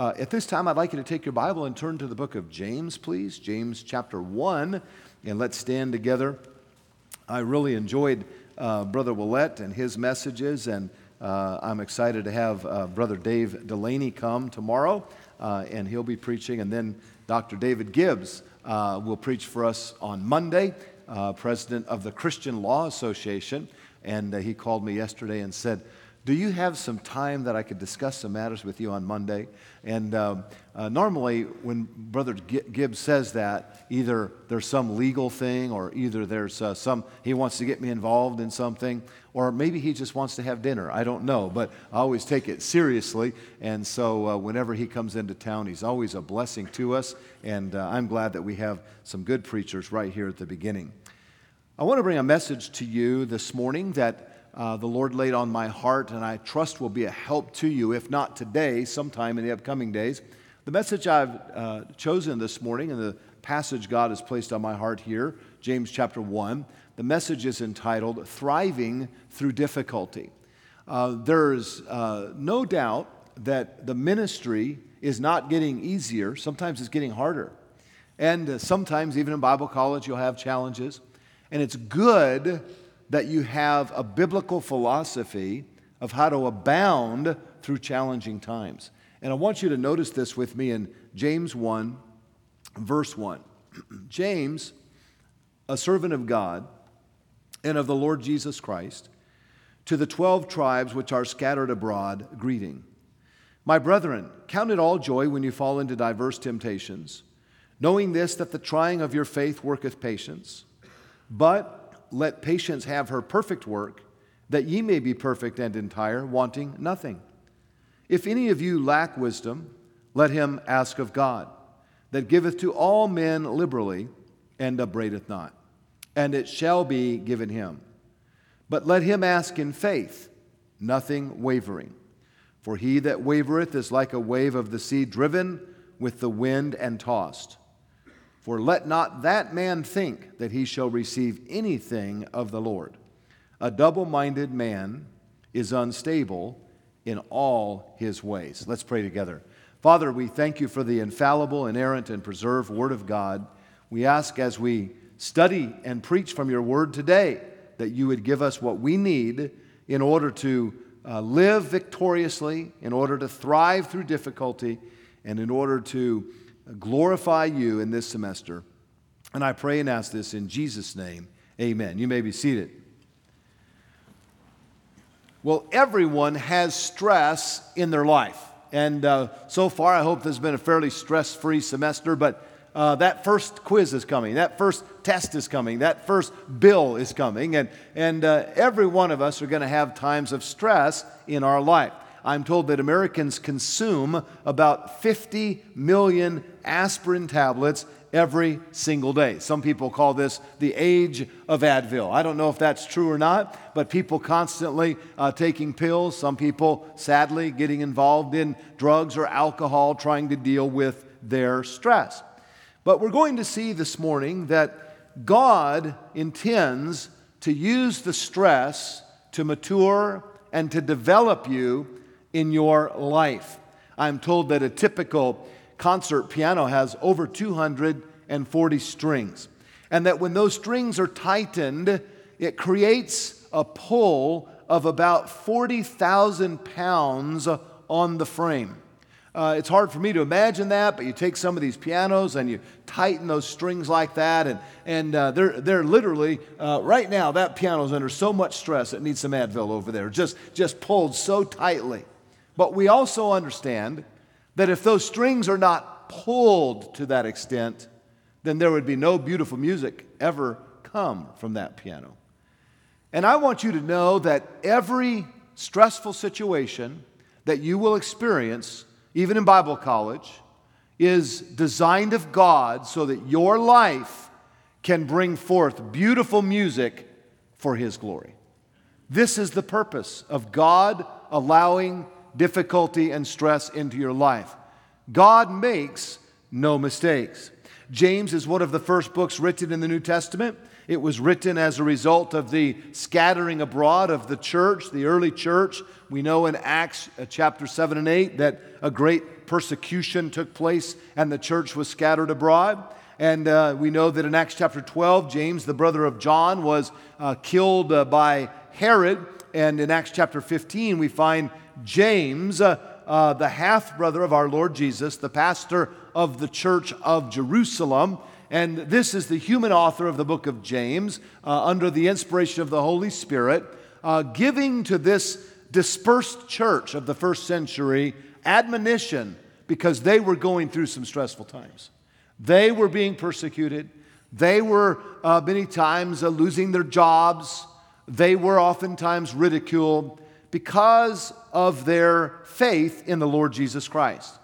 Uh, at this time, I'd like you to take your Bible and turn to the book of James, please. James chapter 1, and let's stand together. I really enjoyed uh, Brother Willett and his messages, and uh, I'm excited to have uh, Brother Dave Delaney come tomorrow, uh, and he'll be preaching. And then Dr. David Gibbs uh, will preach for us on Monday, president of the Christian Law Association. And he called me yesterday and said, do you have some time that I could discuss some matters with you on Monday? And um, uh, normally, when Brother Gibbs says that, either there's some legal thing, or either there's uh, some, he wants to get me involved in something, or maybe he just wants to have dinner. I don't know, but I always take it seriously. And so, uh, whenever he comes into town, he's always a blessing to us. And uh, I'm glad that we have some good preachers right here at the beginning. I want to bring a message to you this morning that uh, the Lord laid on my heart, and I trust will be a help to you, if not today, sometime in the upcoming days. The message I've uh, chosen this morning and the passage God has placed on my heart here, James chapter 1, the message is entitled Thriving Through Difficulty. Uh, there's uh, no doubt that the ministry is not getting easier, sometimes it's getting harder. And uh, sometimes, even in Bible college, you'll have challenges. And it's good that you have a biblical philosophy of how to abound through challenging times. And I want you to notice this with me in James 1, verse 1. James, a servant of God and of the Lord Jesus Christ, to the 12 tribes which are scattered abroad, greeting. My brethren, count it all joy when you fall into diverse temptations, knowing this, that the trying of your faith worketh patience. But let patience have her perfect work, that ye may be perfect and entire, wanting nothing. If any of you lack wisdom, let him ask of God, that giveth to all men liberally, and upbraideth not, and it shall be given him. But let him ask in faith, nothing wavering. For he that wavereth is like a wave of the sea driven with the wind and tossed. For let not that man think that he shall receive anything of the Lord. A double minded man is unstable in all his ways. Let's pray together. Father, we thank you for the infallible, inerrant, and preserved Word of God. We ask as we study and preach from your Word today that you would give us what we need in order to uh, live victoriously, in order to thrive through difficulty, and in order to glorify you in this semester. And I pray and ask this in Jesus' name. Amen. You may be seated. Well, everyone has stress in their life. And uh, so far, I hope this has been a fairly stress free semester, but uh, that first quiz is coming, that first test is coming, that first bill is coming, and, and uh, every one of us are going to have times of stress in our life. I'm told that Americans consume about 50 million aspirin tablets every single day. Some people call this the age of Advil. I don't know if that's true or not, but people constantly uh, taking pills, some people sadly getting involved in drugs or alcohol trying to deal with their stress. But we're going to see this morning that God intends to use the stress to mature and to develop you in your life. I'm told that a typical concert piano has over 240 strings, and that when those strings are tightened, it creates a pull of about 40,000 pounds on the frame. Uh, it's hard for me to imagine that, but you take some of these pianos and you tighten those strings like that, and, and uh, they're, they're literally, uh, right now, that piano's under so much stress it needs some Advil over there, just, just pulled so tightly. But we also understand that if those strings are not pulled to that extent, then there would be no beautiful music ever come from that piano. And I want you to know that every stressful situation that you will experience, even in Bible college, is designed of God so that your life can bring forth beautiful music for His glory. This is the purpose of God allowing difficulty and stress into your life. God makes no mistakes. James is one of the first books written in the New Testament. It was written as a result of the scattering abroad of the church, the early church. We know in Acts uh, chapter 7 and 8 that a great persecution took place and the church was scattered abroad. And uh, we know that in Acts chapter 12, James, the brother of John, was uh, killed uh, by Herod. And in Acts chapter 15, we find James, uh, uh, the half brother of our Lord Jesus, the pastor of the church of Jerusalem. And this is the human author of the book of James, uh, under the inspiration of the Holy Spirit, giving to this dispersed church of the first century admonition because they were going through some stressful times. They were being persecuted. They were uh, many times uh, losing their jobs. They were oftentimes ridiculed because of their faith in the Lord Jesus Christ.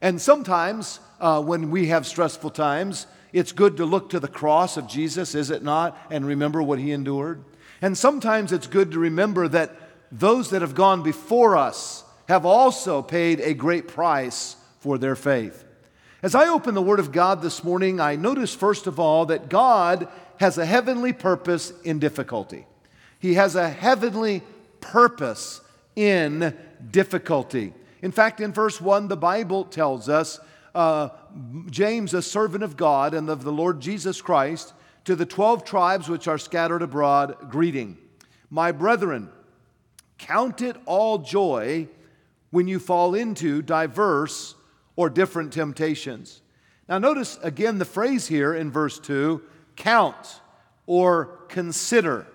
And sometimes uh, when we have stressful times, it's good to look to the cross of Jesus, is it not? And remember what he endured. And sometimes it's good to remember that those that have gone before us have also paid a great price for their faith. As I open the Word of God this morning, I notice first of all that God has a heavenly purpose in difficulty. He has a heavenly purpose in difficulty. In fact, in verse 1, the Bible tells us uh, James, a servant of God and of the Lord Jesus Christ, to the 12 tribes which are scattered abroad, greeting. My brethren, count it all joy when you fall into diverse or different temptations. Now, notice again the phrase here in verse 2 count or consider.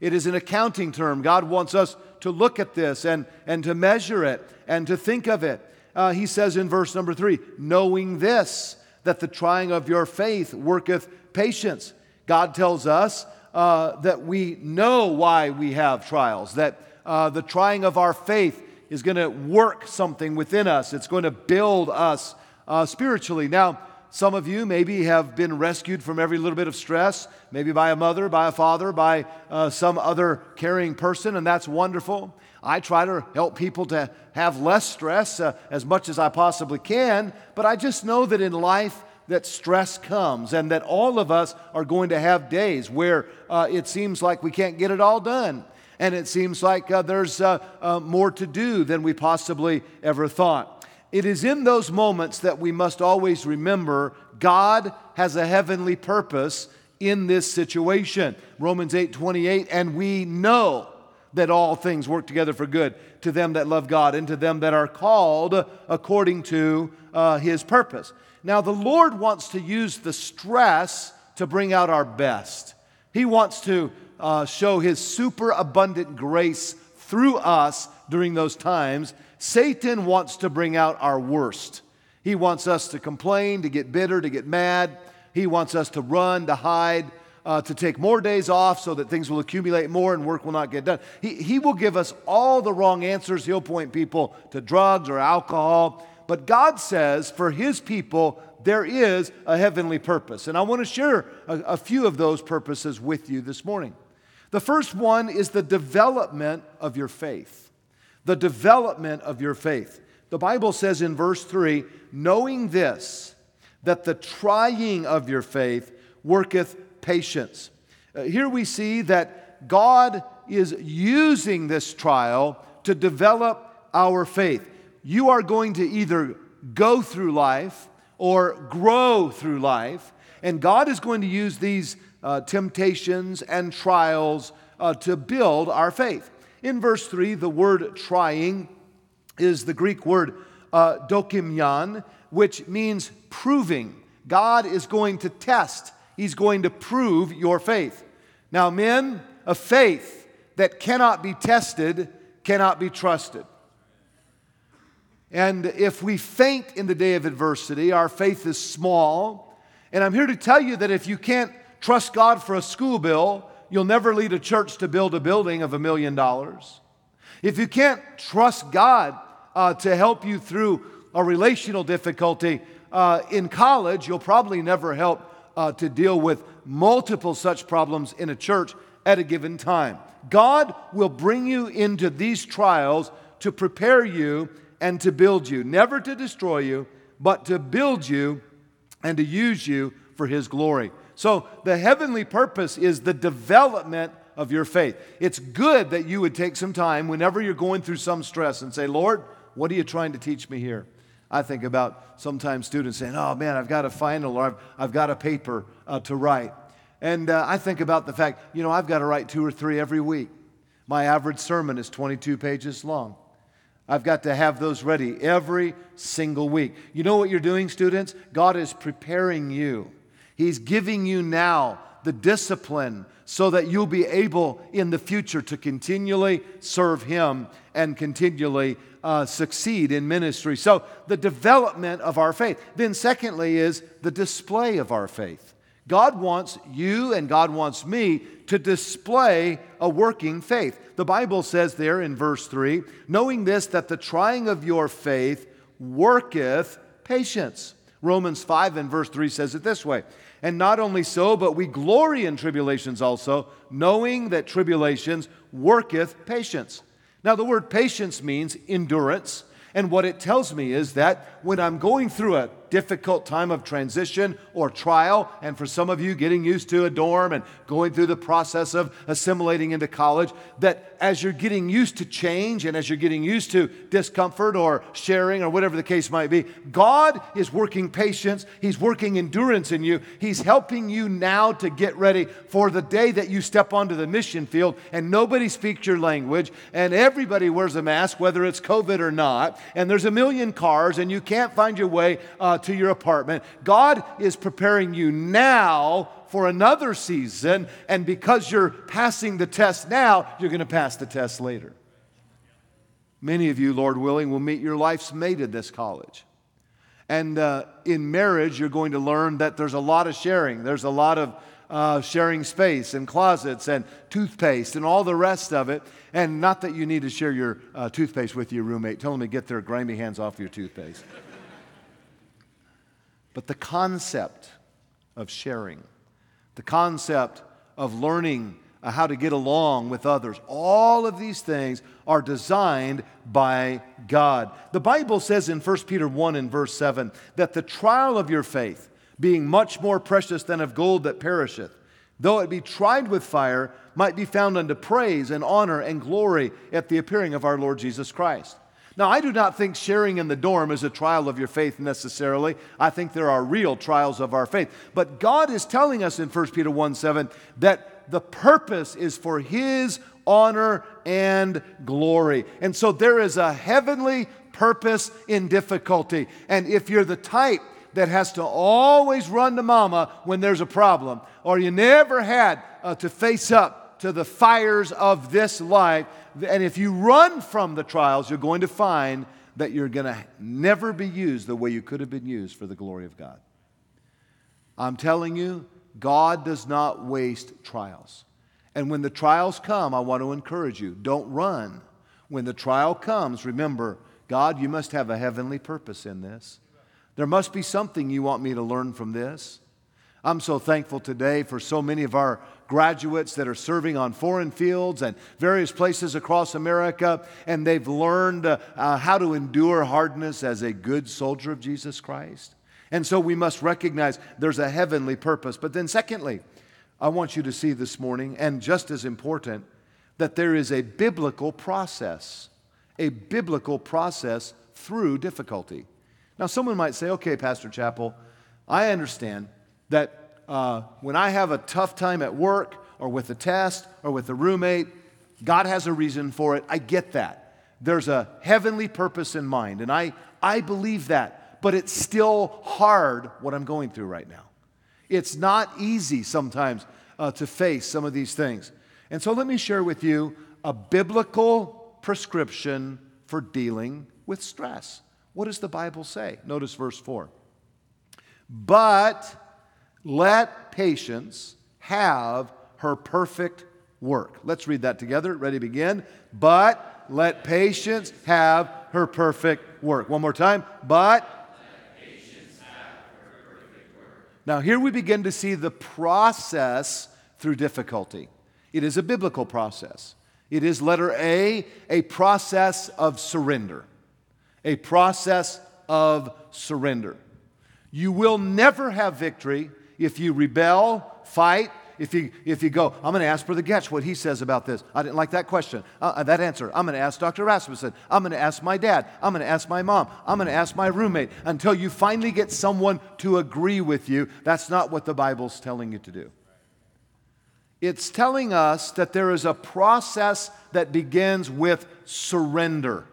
It is an accounting term. God wants us to look at this and, and to measure it and to think of it. Uh, he says in verse number 3 knowing this, that the trying of your faith worketh patience. God tells us uh, that we know why we have trials, that uh, the trying of our faith is going to work something within us. It's going to build us uh, spiritually. Now, some of you maybe have been rescued from every little bit of stress, maybe by a mother, by a father, by uh, some other caring person, and that's wonderful. I try to help people to have less stress uh, as much as I possibly can, but I just know that in life, that stress comes and that all of us are going to have days where uh, it seems like we can't get it all done and it seems like uh, there's uh, uh, more to do than we possibly ever thought. It is in those moments that we must always remember God has a heavenly purpose in this situation. Romans 8 28, and we know that all things work together for good to them that love God and to them that are called according to uh, his purpose. Now, the Lord wants to use the stress to bring out our best. He wants to uh, show his super abundant grace through us during those times, Satan wants to bring out our worst. He wants us to complain, to get bitter, to get mad. He wants us to run, to hide, uh, to take more days off so that things will accumulate more and work will not get done. He, he will give us all the wrong answers. He'll point people to drugs or alcohol. But God says for His people, there is a heavenly purpose. And I want to share a, a few of those purposes with you this morning. The first one is the development of your faith. The development of your faith. The Bible says in verse 3 knowing this, that the trying of your faith worketh patience. Uh, here we see that God is using this trial to develop our faith. You are going to either go through life or grow through life, and God is going to use these uh, temptations and trials uh, to build our faith. In verse 3, the word trying is the Greek word uh, dokimion, which means proving. God is going to test, He's going to prove your faith. Now, men, a faith that cannot be tested cannot be trusted. And if we faint in the day of adversity, our faith is small. And I'm here to tell you that if you can't trust God for a school bill, you'll never lead a church to build a building of a million dollars. If you can't trust God uh, to help you through a relational difficulty uh, in college, you'll probably never help uh, to deal with multiple such problems in a church at a given time. God will bring you into these trials to prepare you and to build you, never to destroy you, but to build you and to use you for His glory. So, the heavenly purpose is the development of your faith. It's good that you would take some time whenever you're going through some stress and say, Lord, what are you trying to teach me here? I think about sometimes students saying, Oh man, I've got a final or I've, I've got a paper uh, to write. And uh, I think about the fact, you know, I've got to write two or three every week. My average sermon is 22 pages long. I've got to have those ready every single week. You know what you're doing, students? God is preparing you. He's giving you now the discipline so that you'll be able in the future to continually serve Him and continually uh, succeed in ministry. So, the development of our faith. Then, secondly, is the display of our faith. God wants you and God wants me to display a working faith. The Bible says there in verse 3 knowing this, that the trying of your faith worketh patience. Romans 5 and verse 3 says it this way And not only so, but we glory in tribulations also, knowing that tribulations worketh patience. Now, the word patience means endurance. And what it tells me is that when I'm going through a difficult time of transition or trial, and for some of you getting used to a dorm and going through the process of assimilating into college, that as you're getting used to change and as you're getting used to discomfort or sharing or whatever the case might be, God is working patience. He's working endurance in you. He's helping you now to get ready for the day that you step onto the mission field and nobody speaks your language and everybody wears a mask, whether it's COVID or not, and there's a million cars and you can't find your way uh, to your apartment. God is preparing you now for another season, and because you're passing the test now, you're going to pass the test later. Many of you, Lord willing, will meet your life's mate at this college. And uh, in marriage, you're going to learn that there's a lot of sharing. There's a lot of uh, sharing space and closets and toothpaste and all the rest of it. And not that you need to share your uh, toothpaste with your roommate. Tell them to get their grimy hands off your toothpaste. But the concept of sharing the concept of learning uh, how to get along with others. All of these things are designed by God. The Bible says in 1 Peter 1 and verse 7 that the trial of your faith, being much more precious than of gold that perisheth, though it be tried with fire, might be found unto praise and honor and glory at the appearing of our Lord Jesus Christ. Now, I do not think sharing in the dorm is a trial of your faith necessarily. I think there are real trials of our faith. But God is telling us in 1 Peter 1 7 that the purpose is for His honor and glory. And so there is a heavenly purpose in difficulty. And if you're the type that has to always run to mama when there's a problem, or you never had uh, to face up to the fires of this life, and if you run from the trials, you're going to find that you're going to never be used the way you could have been used for the glory of God. I'm telling you, God does not waste trials. And when the trials come, I want to encourage you don't run. When the trial comes, remember, God, you must have a heavenly purpose in this. There must be something you want me to learn from this. I'm so thankful today for so many of our graduates that are serving on foreign fields and various places across America, and they've learned uh, uh, how to endure hardness as a good soldier of Jesus Christ. And so we must recognize there's a heavenly purpose. But then, secondly, I want you to see this morning, and just as important, that there is a biblical process, a biblical process through difficulty. Now, someone might say, okay, Pastor Chappell, I understand that uh, when I have a tough time at work or with a test or with a roommate, God has a reason for it. I get that. There's a heavenly purpose in mind, and I, I believe that. But it's still hard what I'm going through right now. It's not easy sometimes uh, to face some of these things. And so let me share with you a biblical prescription for dealing with stress. What does the Bible say? Notice verse 4. But let patience have her perfect work. Let's read that together. Ready begin? But let patience have her perfect work. One more time. But now, here we begin to see the process through difficulty. It is a biblical process. It is letter A, a process of surrender. A process of surrender. You will never have victory if you rebel, fight, If you, if you go, I'm going to ask Brother Goetsch what he says about this. I didn't like that question, uh, that answer. I'm going to ask Dr. Rasmussen. I'm going to ask my dad. I'm going to ask my mom. I'm going to ask my roommate until you finally get someone to agree with you. That's not what the Bible's telling you to do. It's telling us that there is a process that begins with surrender.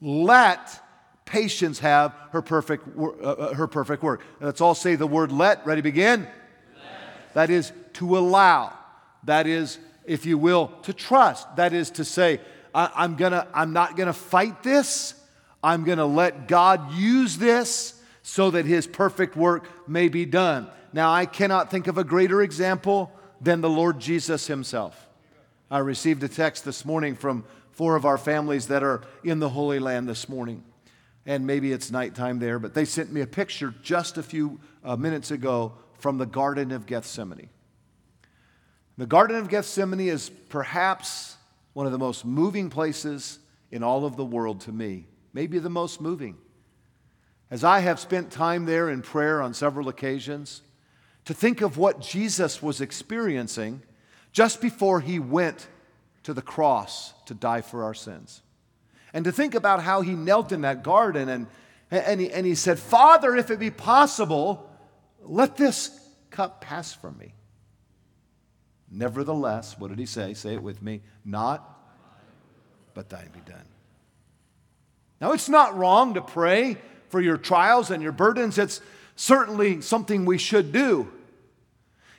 Let patience have her perfect, uh, uh, her perfect work. Let's all say the word let. Ready, begin? Let. That is to allow. That is, if you will, to trust. That is to say, I, am gonna, I'm not gonna fight this. I'm gonna let God use this so that his perfect work may be done. Now, I cannot think of a greater example than the Lord Jesus himself. I received a text this morning from four of our families that are in the Holy Land this morning. And maybe it's nighttime there, but they sent me a picture just a few uh, minutes ago from the Garden of Gethsemane. The Garden of Gethsemane is perhaps one of the most moving places in all of the world to me, maybe the most moving. As I have spent time there in prayer on several occasions, to think of what Jesus was experiencing just before he went to the cross to die for our sins. And to think about how he knelt in that garden and, and, he, and he said, Father, if it be possible, let this cup pass from me. Nevertheless, what did he say? Say it with me. Not, but thine be done. Now, it's not wrong to pray for your trials and your burdens. It's certainly something we should do.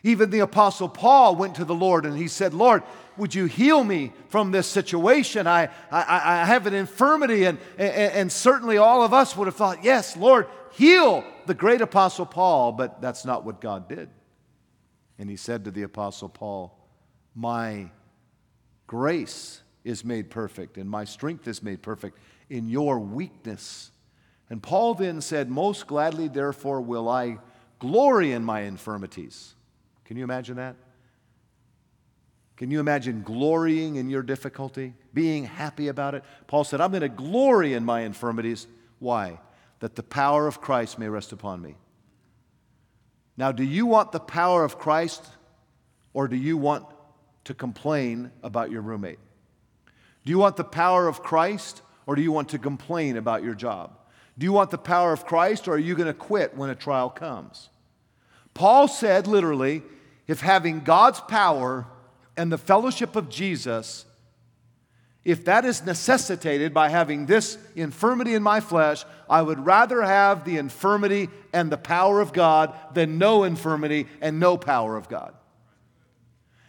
Even the Apostle Paul went to the Lord and he said, Lord, would you heal me from this situation? I, I, I have an infirmity. And, and, and certainly all of us would have thought, yes, Lord, heal the great Apostle Paul. But that's not what God did. And he said to the Apostle Paul, My grace is made perfect, and my strength is made perfect in your weakness. And Paul then said, Most gladly, therefore, will I glory in my infirmities. Can you imagine that? Can you imagine glorying in your difficulty, being happy about it? Paul said, I'm going to glory in my infirmities. Why? That the power of Christ may rest upon me. Now, do you want the power of Christ or do you want to complain about your roommate? Do you want the power of Christ or do you want to complain about your job? Do you want the power of Christ or are you going to quit when a trial comes? Paul said literally, if having God's power and the fellowship of Jesus, if that is necessitated by having this infirmity in my flesh, I would rather have the infirmity and the power of God than no infirmity and no power of God.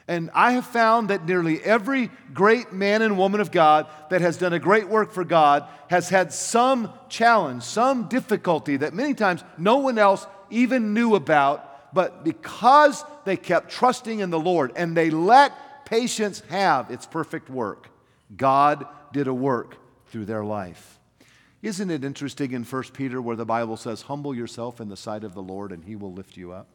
And I have found that nearly every great man and woman of God that has done a great work for God has had some challenge, some difficulty that many times no one else even knew about but because they kept trusting in the Lord and they let patience have its perfect work, God did a work through their life. Isn't it interesting in 1 Peter where the Bible says, Humble yourself in the sight of the Lord and he will lift you up?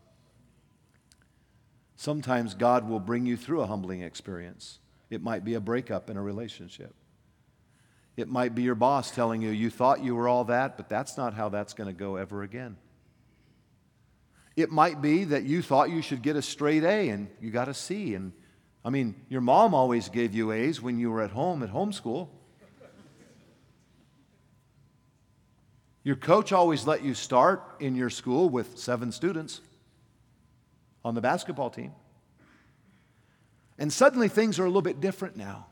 Sometimes God will bring you through a humbling experience. It might be a breakup in a relationship. It might be your boss telling you, You thought you were all that, but that's not how that's going to go ever again. It might be that you thought you should get a straight A and you got a C. And I mean, your mom always gave you A's when you were at home at homeschool. Your coach always let you start in your school with seven students on the basketball team. And suddenly things are a little bit different now.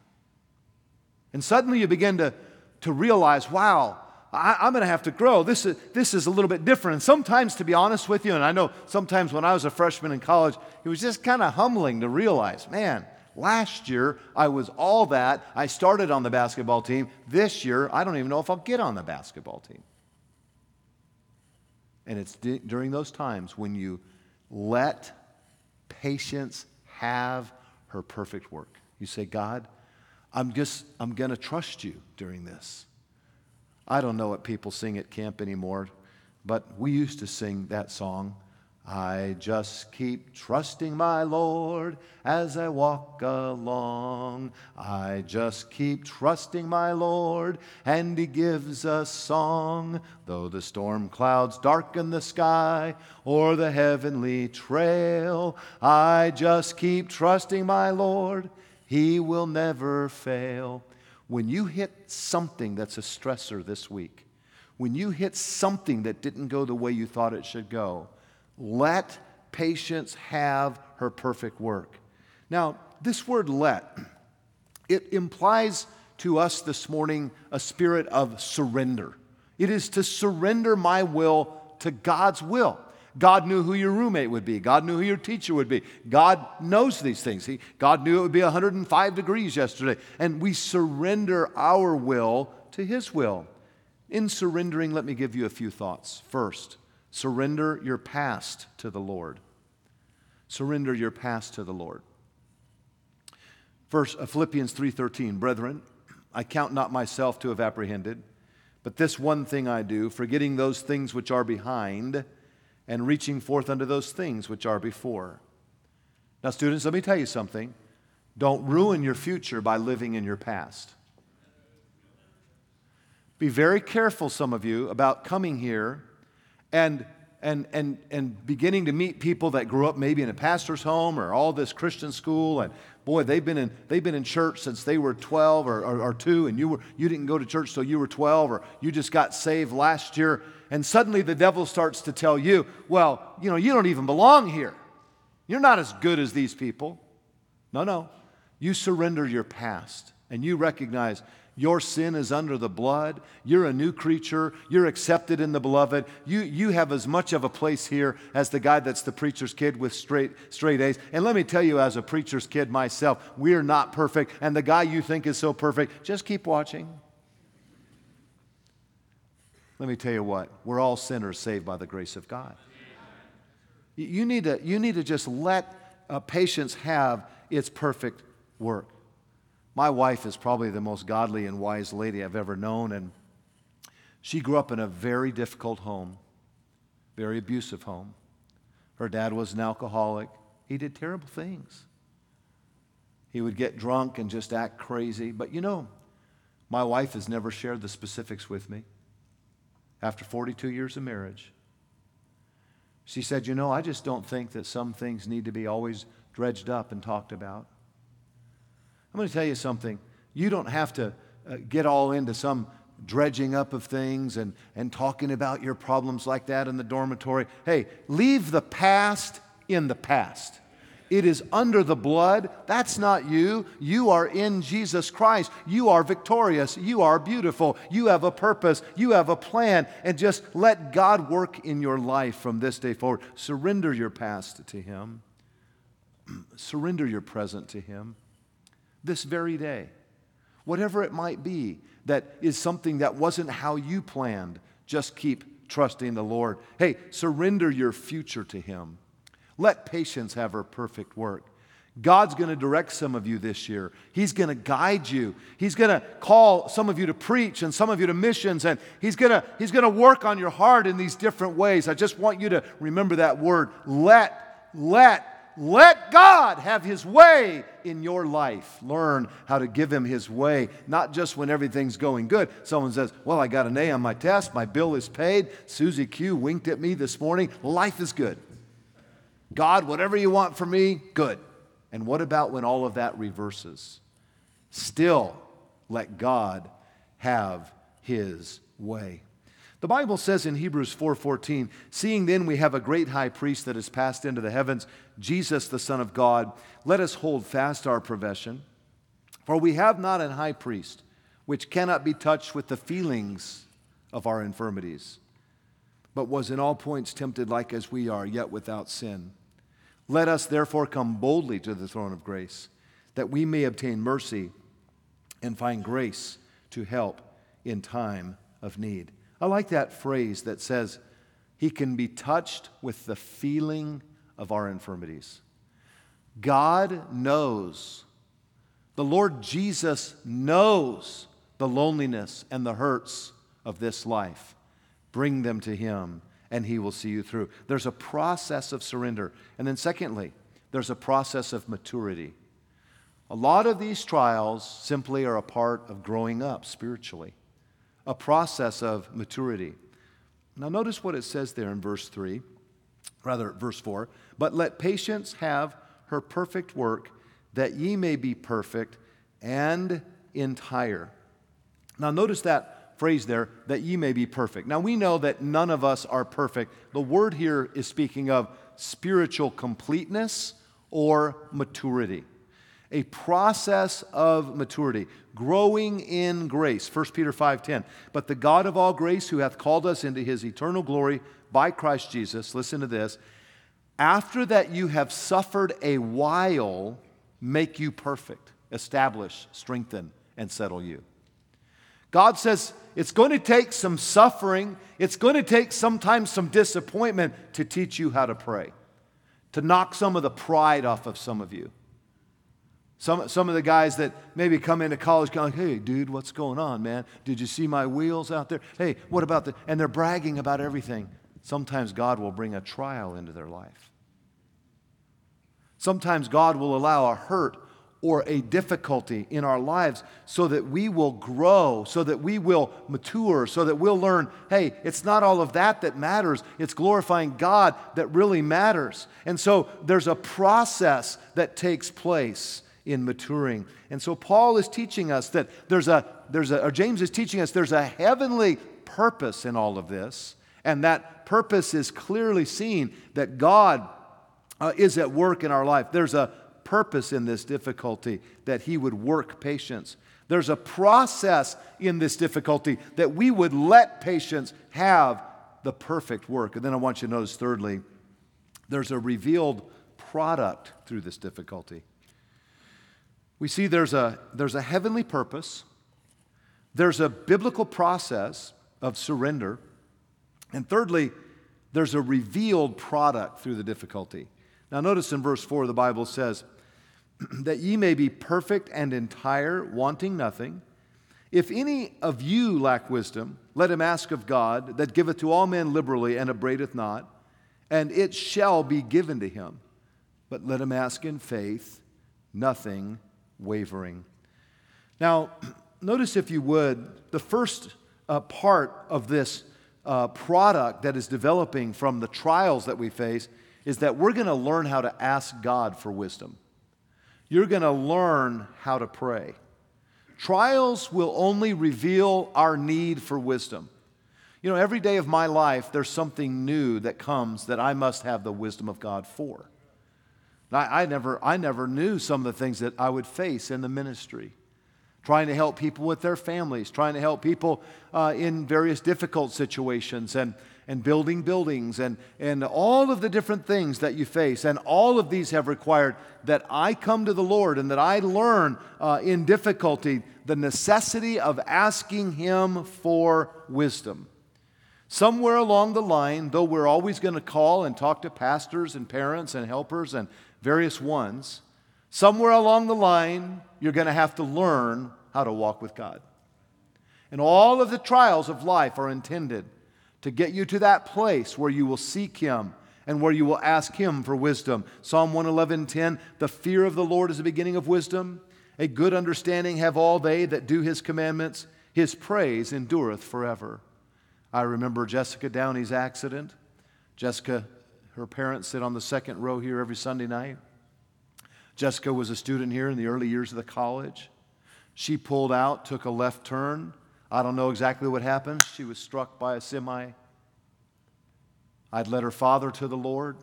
And suddenly you begin to, to realize, wow, I, am going to have to grow. This is, this is a little bit different. And sometimes, to be honest with you, and I know sometimes when I was a freshman in college, it was just kind of humbling to realize, man, last year I was all that. I started on the basketball team. This year, I don't even know if I'll get on the basketball team. And it's during those times when you let patience have her perfect work. You say, God, I'm just, I'm going to trust you during this. I don't know what people sing at camp anymore, but we used to sing that song. I just keep trusting my Lord as I walk along. I just keep trusting my Lord, and He gives a song. Though the storm clouds darken the sky or the heavenly trail, I just keep trusting my Lord. He will never fail. When you hit something that's a stressor this week, when you hit something that didn't go the way you thought it should go, let patience have her perfect work. Now, this word let, it implies to us this morning a spirit of surrender. It is to surrender my will to God's will. God knew who your roommate would be. God knew who your teacher would be. God knows these things. He, God knew it would be 105 degrees yesterday. And we surrender our will to His will. In surrendering, let me give you a few thoughts. First, Surrender your past to the Lord. Surrender your past to the Lord. First, Philippians 3:13, brethren, I count not myself to have apprehended, but this one thing I do, forgetting those things which are behind and reaching forth unto those things which are before. Now, students, let me tell you something. Don't ruin your future by living in your past. Be very careful, some of you, about coming here and and, and, and beginning to meet people that grew up maybe in a pastor's home or all this Christian school. And boy, they've been in, they've been in church since they were 12 or, or, or 2, and you, were, you didn't go to church till you were 12, or you just got saved last year. And suddenly the devil starts to tell you, well, you know, you don't even belong here. You're not as good as these people. No, no. You surrender your past and you recognize your sin is under the blood. You're a new creature. You're accepted in the beloved. You, you have as much of a place here as the guy that's the preacher's kid with straight, straight A's. And let me tell you, as a preacher's kid myself, we're not perfect. And the guy you think is so perfect, just keep watching. Let me tell you what, we're all sinners saved by the grace of God. You need to, you need to just let uh, patience have its perfect work. My wife is probably the most godly and wise lady I've ever known, and she grew up in a very difficult home, very abusive home. Her dad was an alcoholic. He did terrible things. He would get drunk and just act crazy. But you know, my wife has never shared the specifics with me after 42 years of marriage. She said, You know, I just don't think that some things need to be always dredged up and talked about. I'm going to tell you something. You don't have to uh, get all into some dredging up of things and, and talking about your problems like that in the dormitory. Hey, leave the past in the past. It is under the blood. That's not you. You are in Jesus Christ. You are victorious. You are beautiful. You have a purpose. You have a plan. And just let God work in your life from this day forward. Surrender your past to Him, surrender your present to Him this very day. Whatever it might be that is something that wasn't how you planned, just keep trusting the Lord. Hey, surrender your future to Him. Let patience have her perfect work. God's going to direct some of you this year. He's going to guide you. He's going to call some of you to preach and some of you to missions, and He's going to, he's going to work on your heart in these different ways. I just want you to remember that word let, let, let God have His way in your life. Learn how to give Him His way, not just when everything's going good. Someone says, Well, I got an A on my test, my bill is paid, Susie Q winked at me this morning, life is good. God, whatever you want from me, good. And what about when all of that reverses? Still let God have His way. The Bible says in Hebrews 4:14, "Seeing then we have a great high priest that has passed into the heavens, Jesus the Son of God, let us hold fast our profession, for we have not an high priest which cannot be touched with the feelings of our infirmities, but was in all points tempted like as we are, yet without sin. Let us therefore come boldly to the throne of grace, that we may obtain mercy and find grace to help in time of need." I like that phrase that says, He can be touched with the feeling of our infirmities. God knows, the Lord Jesus knows the loneliness and the hurts of this life. Bring them to Him and He will see you through. There's a process of surrender. And then, secondly, there's a process of maturity. A lot of these trials simply are a part of growing up spiritually, a process of maturity. Now, notice what it says there in verse 3, rather, verse 4. But let patience have her perfect work, that ye may be perfect and entire. Now, notice that phrase there, that ye may be perfect. Now, we know that none of us are perfect. The word here is speaking of spiritual completeness or maturity. A process of maturity, growing in grace. 1 Peter 5:10. But the God of all grace who hath called us into his eternal glory by Christ Jesus, listen to this, after that you have suffered a while, make you perfect, establish, strengthen, and settle you. God says it's going to take some suffering, it's going to take sometimes some disappointment to teach you how to pray, to knock some of the pride off of some of you. Some, some of the guys that maybe come into college going, hey, dude, what's going on, man? Did you see my wheels out there? Hey, what about the. And they're bragging about everything. Sometimes God will bring a trial into their life. Sometimes God will allow a hurt or a difficulty in our lives so that we will grow, so that we will mature, so that we'll learn hey, it's not all of that that matters. It's glorifying God that really matters. And so there's a process that takes place in maturing. And so Paul is teaching us that there's a, there's a, or James is teaching us there's a heavenly purpose in all of this. And that purpose is clearly seen that God uh, is at work in our life. There's a purpose in this difficulty that He would work patience. There's a process in this difficulty that we would let patience have the perfect work. And then I want you to notice, thirdly, there's a revealed product through this difficulty. We see there's a, there's a heavenly purpose, there's a biblical process of surrender, and thirdly, there's a revealed product through the difficulty. Now, notice in verse 4, the Bible says, that ye may be perfect and entire, wanting nothing. If any of you lack wisdom, let him ask of God, that giveth to all men liberally and upbraideth not, and it shall be given to him. But let him ask in faith, nothing wavering. Now, notice if you would, the first uh, part of this uh, product that is developing from the trials that we face is that we're going to learn how to ask God for wisdom you're going to learn how to pray. Trials will only reveal our need for wisdom. You know, every day of my life, there's something new that comes that I must have the wisdom of God for. I, I, never, I never knew some of the things that I would face in the ministry. Trying to help people with their families, trying to help people uh, in various difficult situations. And, and building buildings and, and all of the different things that you face. And all of these have required that I come to the Lord and that I learn uh, in difficulty the necessity of asking Him for wisdom. Somewhere along the line, though we're always going to call and talk to pastors and parents and helpers and various ones, somewhere along the line, you're going to have to learn how to walk with God. And all of the trials of life are intended to get you to that place where you will seek Him and where you will ask Him for wisdom. Psalm 111:10, the fear of the Lord is the beginning of wisdom. A good understanding have all they that do His commandments. His praise endureth forever. I remember Jessica Downey's accident. Jessica, her parents sit on the second row here every Sunday night. Jessica was a student here in the early years of the college. She pulled out, took a left turn, I don't know exactly what happened. She was struck by a semi. I'd led her father to the Lord.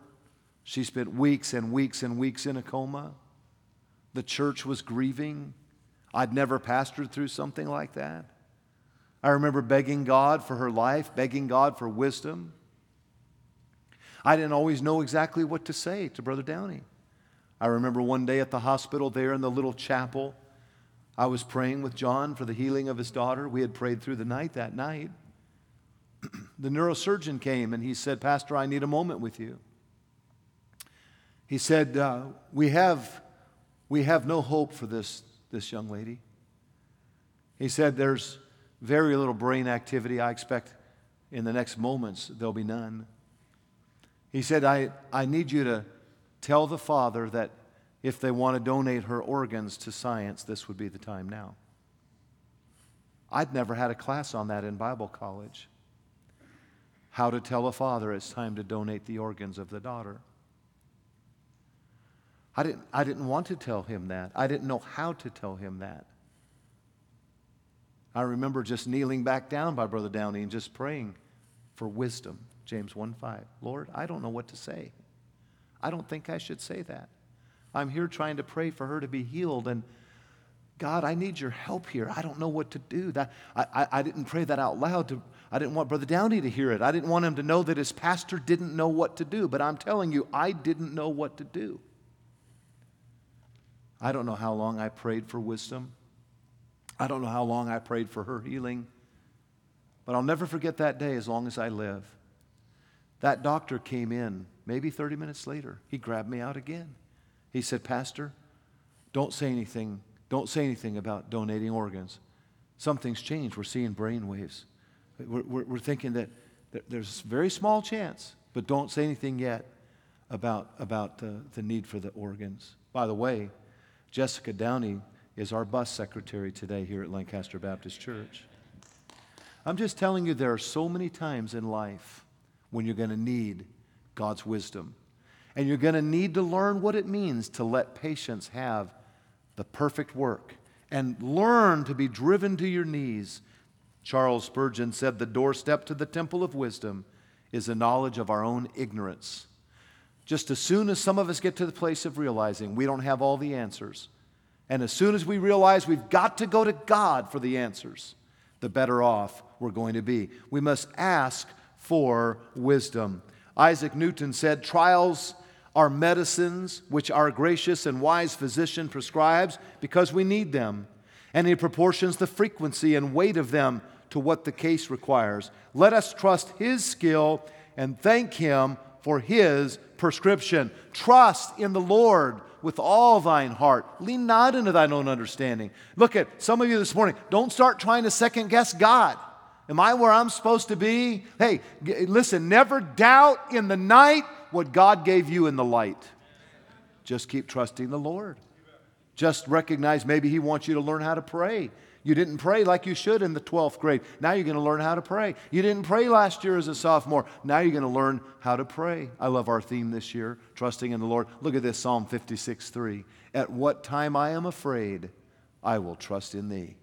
She spent weeks and weeks and weeks in a coma. The church was grieving. I'd never pastored through something like that. I remember begging God for her life, begging God for wisdom. I didn't always know exactly what to say to Brother Downey. I remember one day at the hospital there in the little chapel, I was praying with John for the healing of his daughter. We had prayed through the night that night. the neurosurgeon came and he said, Pastor, I need a moment with you. He said, uh, we, have, we have no hope for this, this young lady. He said, There's very little brain activity. I expect in the next moments, there'll be none. He said, I, I need you to tell the Father that if they want to donate her organs to science, this would be the time now. I'd never had a class on that in Bible college. How to tell a father it's time to donate the organs of the daughter. I didn't, I didn't want to tell him that. I didn't know how to tell him that. I remember just kneeling back down by Brother Downey and just praying for wisdom. James 1 5. Lord, I don't know what to say. I don't think I should say that. I'm here trying to pray for her to be healed. And God, I need your help here. I don't know what to do. That, I, I, I didn't pray that out loud. To, I didn't want Brother Downey to hear it. I didn't want him to know that his pastor didn't know what to do. But I'm telling you, I didn't know what to do. I don't know how long I prayed for wisdom. I don't know how long I prayed for her healing. But I'll never forget that day as long as I live. That doctor came in maybe 30 minutes later. He grabbed me out again. He said, Pastor, don't say anything. Don't say anything about donating organs. Something's changed. We're seeing brain waves. We're, we're, we're thinking that there's a very small chance, but don't say anything yet about, about the, the need for the organs. By the way, Jessica Downey is our bus secretary today here at Lancaster Baptist Church. I'm just telling you, there are so many times in life when you're going to need God's wisdom. And you're going to need to learn what it means to let patience have the perfect work and learn to be driven to your knees. Charles Spurgeon said, The doorstep to the temple of wisdom is the knowledge of our own ignorance. Just as soon as some of us get to the place of realizing we don't have all the answers, and as soon as we realize we've got to go to God for the answers, the better off we're going to be. We must ask for wisdom. Isaac Newton said, Trials are medicines which our gracious and wise physician prescribes because we need them, and he proportions the frequency and weight of them to what the case requires. Let us trust his skill and thank him for his prescription. Trust in the Lord with all thine heart. Lean not into thine own understanding. Look at some of you this morning. Don't start trying to second guess God. Am I where I'm supposed to be? Hey, listen, never doubt in the night what God gave you in the light. Just keep trusting the Lord. Just recognize maybe He wants you to learn how to pray. You didn't pray like you should in the 12th grade. Now you're going to learn how to pray. You didn't pray last year as a sophomore. Now you're going to learn how to pray. I love our theme this year, trusting in the Lord. Look at this Psalm 56 3. At what time I am afraid, I will trust in thee.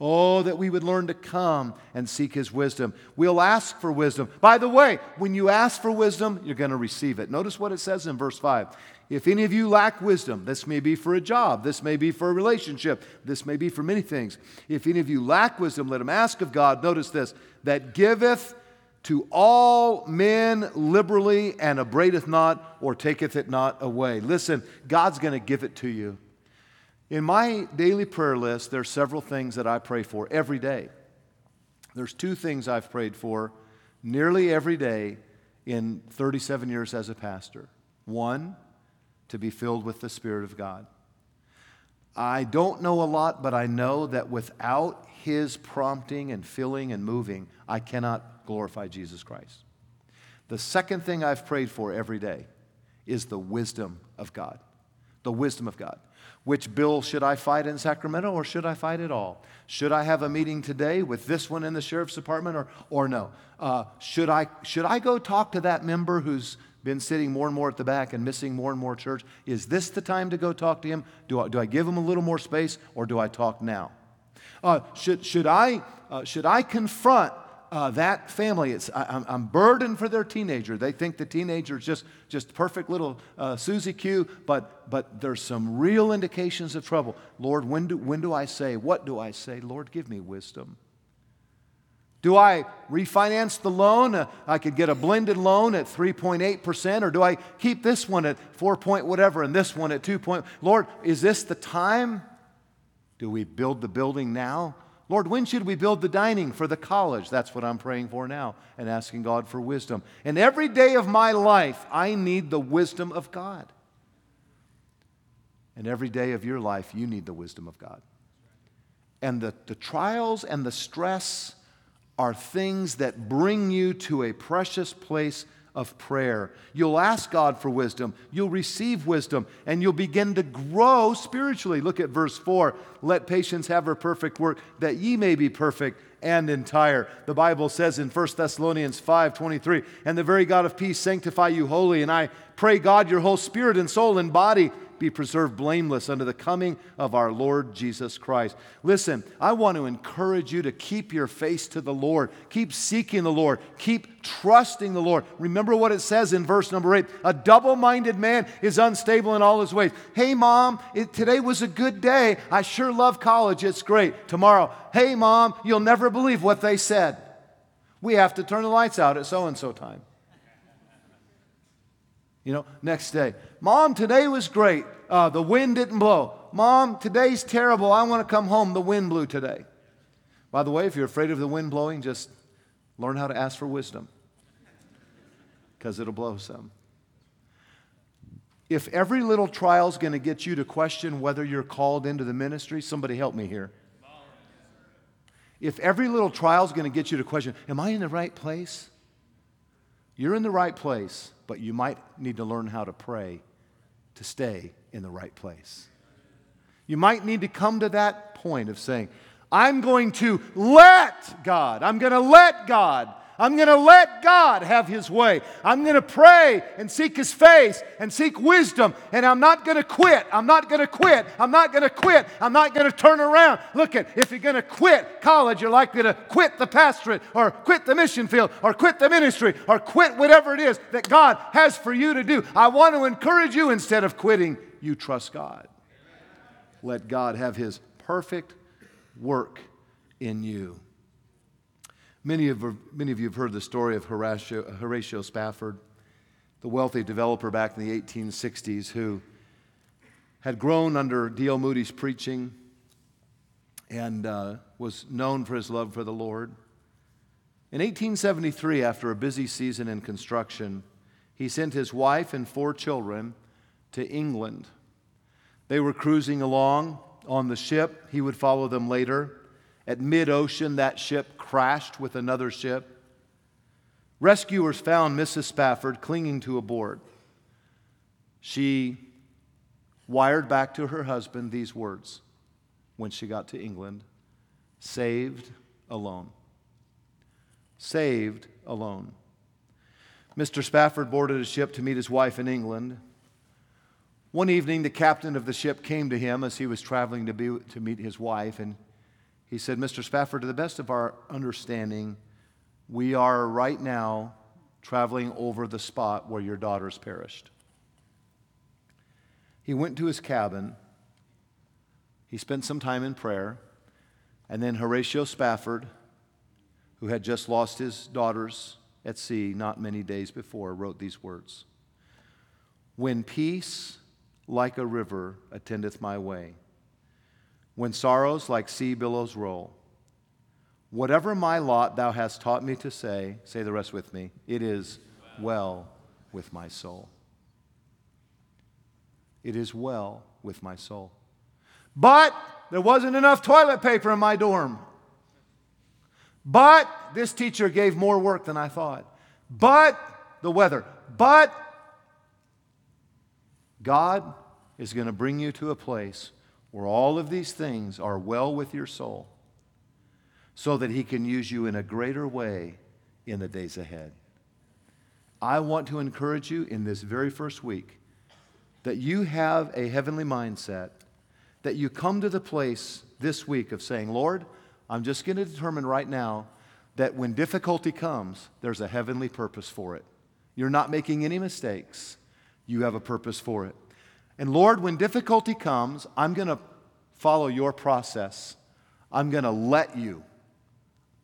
Oh, that we would learn to come and seek his wisdom. We'll ask for wisdom. By the way, when you ask for wisdom, you're going to receive it. Notice what it says in verse 5. If any of you lack wisdom, this may be for a job, this may be for a relationship, this may be for many things. If any of you lack wisdom, let him ask of God. Notice this that giveth to all men liberally and upbraideth not or taketh it not away. Listen, God's going to give it to you. In my daily prayer list, there are several things that I pray for every day. There's two things I've prayed for nearly every day in 37 years as a pastor. One, to be filled with the Spirit of God. I don't know a lot, but I know that without His prompting and filling and moving, I cannot glorify Jesus Christ. The second thing I've prayed for every day is the wisdom of God. The wisdom of God. Which bill should I fight in Sacramento or should I fight at all? Should I have a meeting today with this one in the sheriff's department or, or no? Uh, should, I, should I go talk to that member who's been sitting more and more at the back and missing more and more church? Is this the time to go talk to him? Do I, do I give him a little more space or do I talk now? Uh, should, should, I, uh, should I confront uh, that family, it's, I, am burdened for their teenager. They think the teenager is just, just perfect little uh, Susie Q, but, but there's some real indications of trouble. Lord, when do, when do I say? What do I say? Lord, give me wisdom. Do I refinance the loan? Uh, I could get a blended loan at 3.8%, or do I keep this one at 4 point whatever and this one at 2 point? Lord, is this the time? Do we build the building now? Lord, when should we build the dining for the college? That's what I'm praying for now and asking God for wisdom. And every day of my life, I need the wisdom of God. And every day of your life, you need the wisdom of God. And the, the trials and the stress are things that bring you to a precious place of prayer. You'll ask God for wisdom, you'll receive wisdom, and you'll begin to grow spiritually. Look at verse 4 Let patience have her perfect work, that ye may be perfect and entire. The Bible says in 1 Thessalonians 5 23, And the very God of peace sanctify you wholly, and I pray God your whole spirit and soul and body be preserved blameless unto the coming of our Lord Jesus Christ. Listen, I want to encourage you to keep your face to the Lord. Keep seeking the Lord. Keep trusting the Lord. Remember what it says in verse number eight a double minded man is unstable in all his ways. Hey, mom, it, today was a good day. I sure love college. It's great. Tomorrow, hey, mom, you'll never believe what they said. We have to turn the lights out at so and so time. You know, next day, Mom, today was great. Uh, the wind didn't blow. Mom, today's terrible. I want to come home. The wind blew today. By the way, if you're afraid of the wind blowing, just learn how to ask for wisdom because it'll blow some. If every little trial is going to get you to question whether you're called into the ministry, somebody help me here. If every little trial is going to get you to question, Am I in the right place? You're in the right place, but you might need to learn how to pray to stay in the right place. You might need to come to that point of saying, I'm going to let God, I'm going to let God I'm going to let God have His way. I'm going to pray and seek His face and seek wisdom. And I'm not going to quit. I'm not going to quit. I'm not going to quit. I'm not going to turn around. Look at if you're going to quit college, you're likely to quit the pastorate or quit the mission field or quit the ministry or quit whatever it is that God has for you to do. I want to encourage you instead of quitting, you trust God. Let God have His perfect work in you. Many of, many of you have heard the story of Horatio, Horatio Spafford, the wealthy developer back in the 1860s who had grown under D.L. Moody's preaching and uh, was known for his love for the Lord. In 1873, after a busy season in construction, he sent his wife and four children to England. They were cruising along on the ship. He would follow them later. At mid ocean, that ship crashed with another ship. Rescuers found Mrs. Spafford clinging to a board. She wired back to her husband these words when she got to England saved alone. Saved alone. Mr. Spafford boarded a ship to meet his wife in England. One evening, the captain of the ship came to him as he was traveling to, be, to meet his wife, and he said, Mr. Spafford, to the best of our understanding, we are right now traveling over the spot where your daughters perished. He went to his cabin. He spent some time in prayer. And then Horatio Spafford, who had just lost his daughters at sea not many days before, wrote these words When peace like a river attendeth my way, when sorrows like sea billows roll. Whatever my lot thou hast taught me to say, say the rest with me, it is well with my soul. It is well with my soul. But there wasn't enough toilet paper in my dorm. But this teacher gave more work than I thought. But the weather. But God is going to bring you to a place where all of these things are well with your soul so that He can use you in a greater way in the days ahead. I want to encourage you in this very first week that you have a heavenly mindset, that you come to the place this week of saying, Lord, I'm just going to determine right now that when difficulty comes, there's a heavenly purpose for it. You're not making any mistakes, you have a purpose for it. And Lord, when difficulty comes, I'm going to follow your process. I'm going to let you.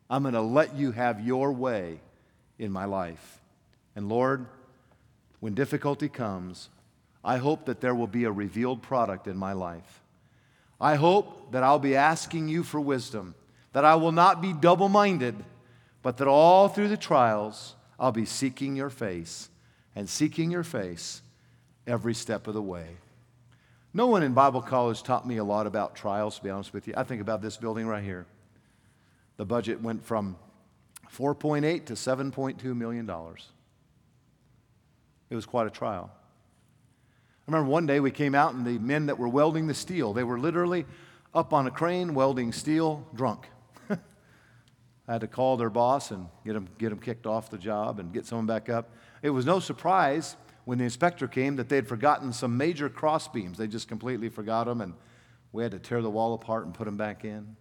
I'm going to let you have your way in my life. And Lord, when difficulty comes, I hope that there will be a revealed product in my life. I hope that I'll be asking you for wisdom, that I will not be double minded, but that all through the trials, I'll be seeking your face and seeking your face every step of the way. No one in Bible college taught me a lot about trials, to be honest with you. I think about this building right here. The budget went from 4.8 to 7.2 million dollars. It was quite a trial. I remember one day we came out and the men that were welding the steel, they were literally up on a crane welding steel drunk. I had to call their boss and get them, get them kicked off the job and get someone back up. It was no surprise when the inspector came that they'd forgotten some major cross beams. They just completely forgot them, and we had to tear the wall apart and put them back in.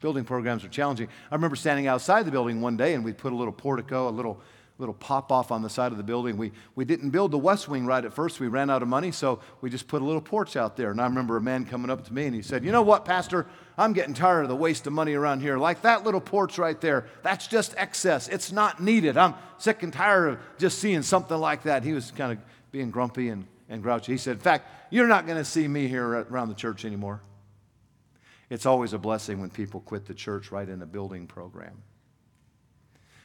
Building programs are challenging. I remember standing outside the building one day and we put a little portico, a little little pop off on the side of the building. We, we didn't build the west wing right at first. We ran out of money, so we just put a little porch out there. And I remember a man coming up to me and he said, You know what, Pastor? I'm getting tired of the waste of money around here. Like that little porch right there, that's just excess. It's not needed. I'm sick and tired of just seeing something like that. He was kind of being grumpy and, and grouchy. He said, In fact, you're not going to see me here around the church anymore. It's always a blessing when people quit the church right in a building program.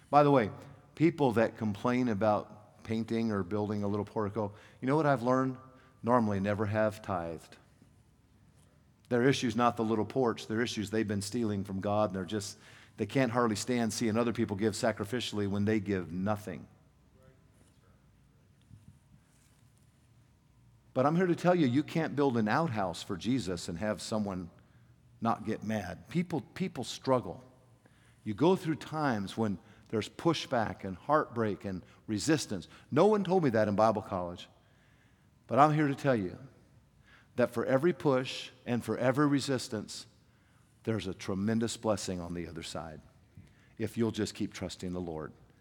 By the way, people that complain about painting or building a little portico, you know what I've learned? Normally never have tithed. Their issue's not the little porch, their issues they've been stealing from God, and they're just, they can't hardly stand seeing other people give sacrificially when they give nothing. But I'm here to tell you, you can't build an outhouse for Jesus and have someone not get mad. People, people struggle. You go through times when there's pushback and heartbreak and resistance. No one told me that in Bible college. But I'm here to tell you that for every push and for every resistance, there's a tremendous blessing on the other side if you'll just keep trusting the Lord.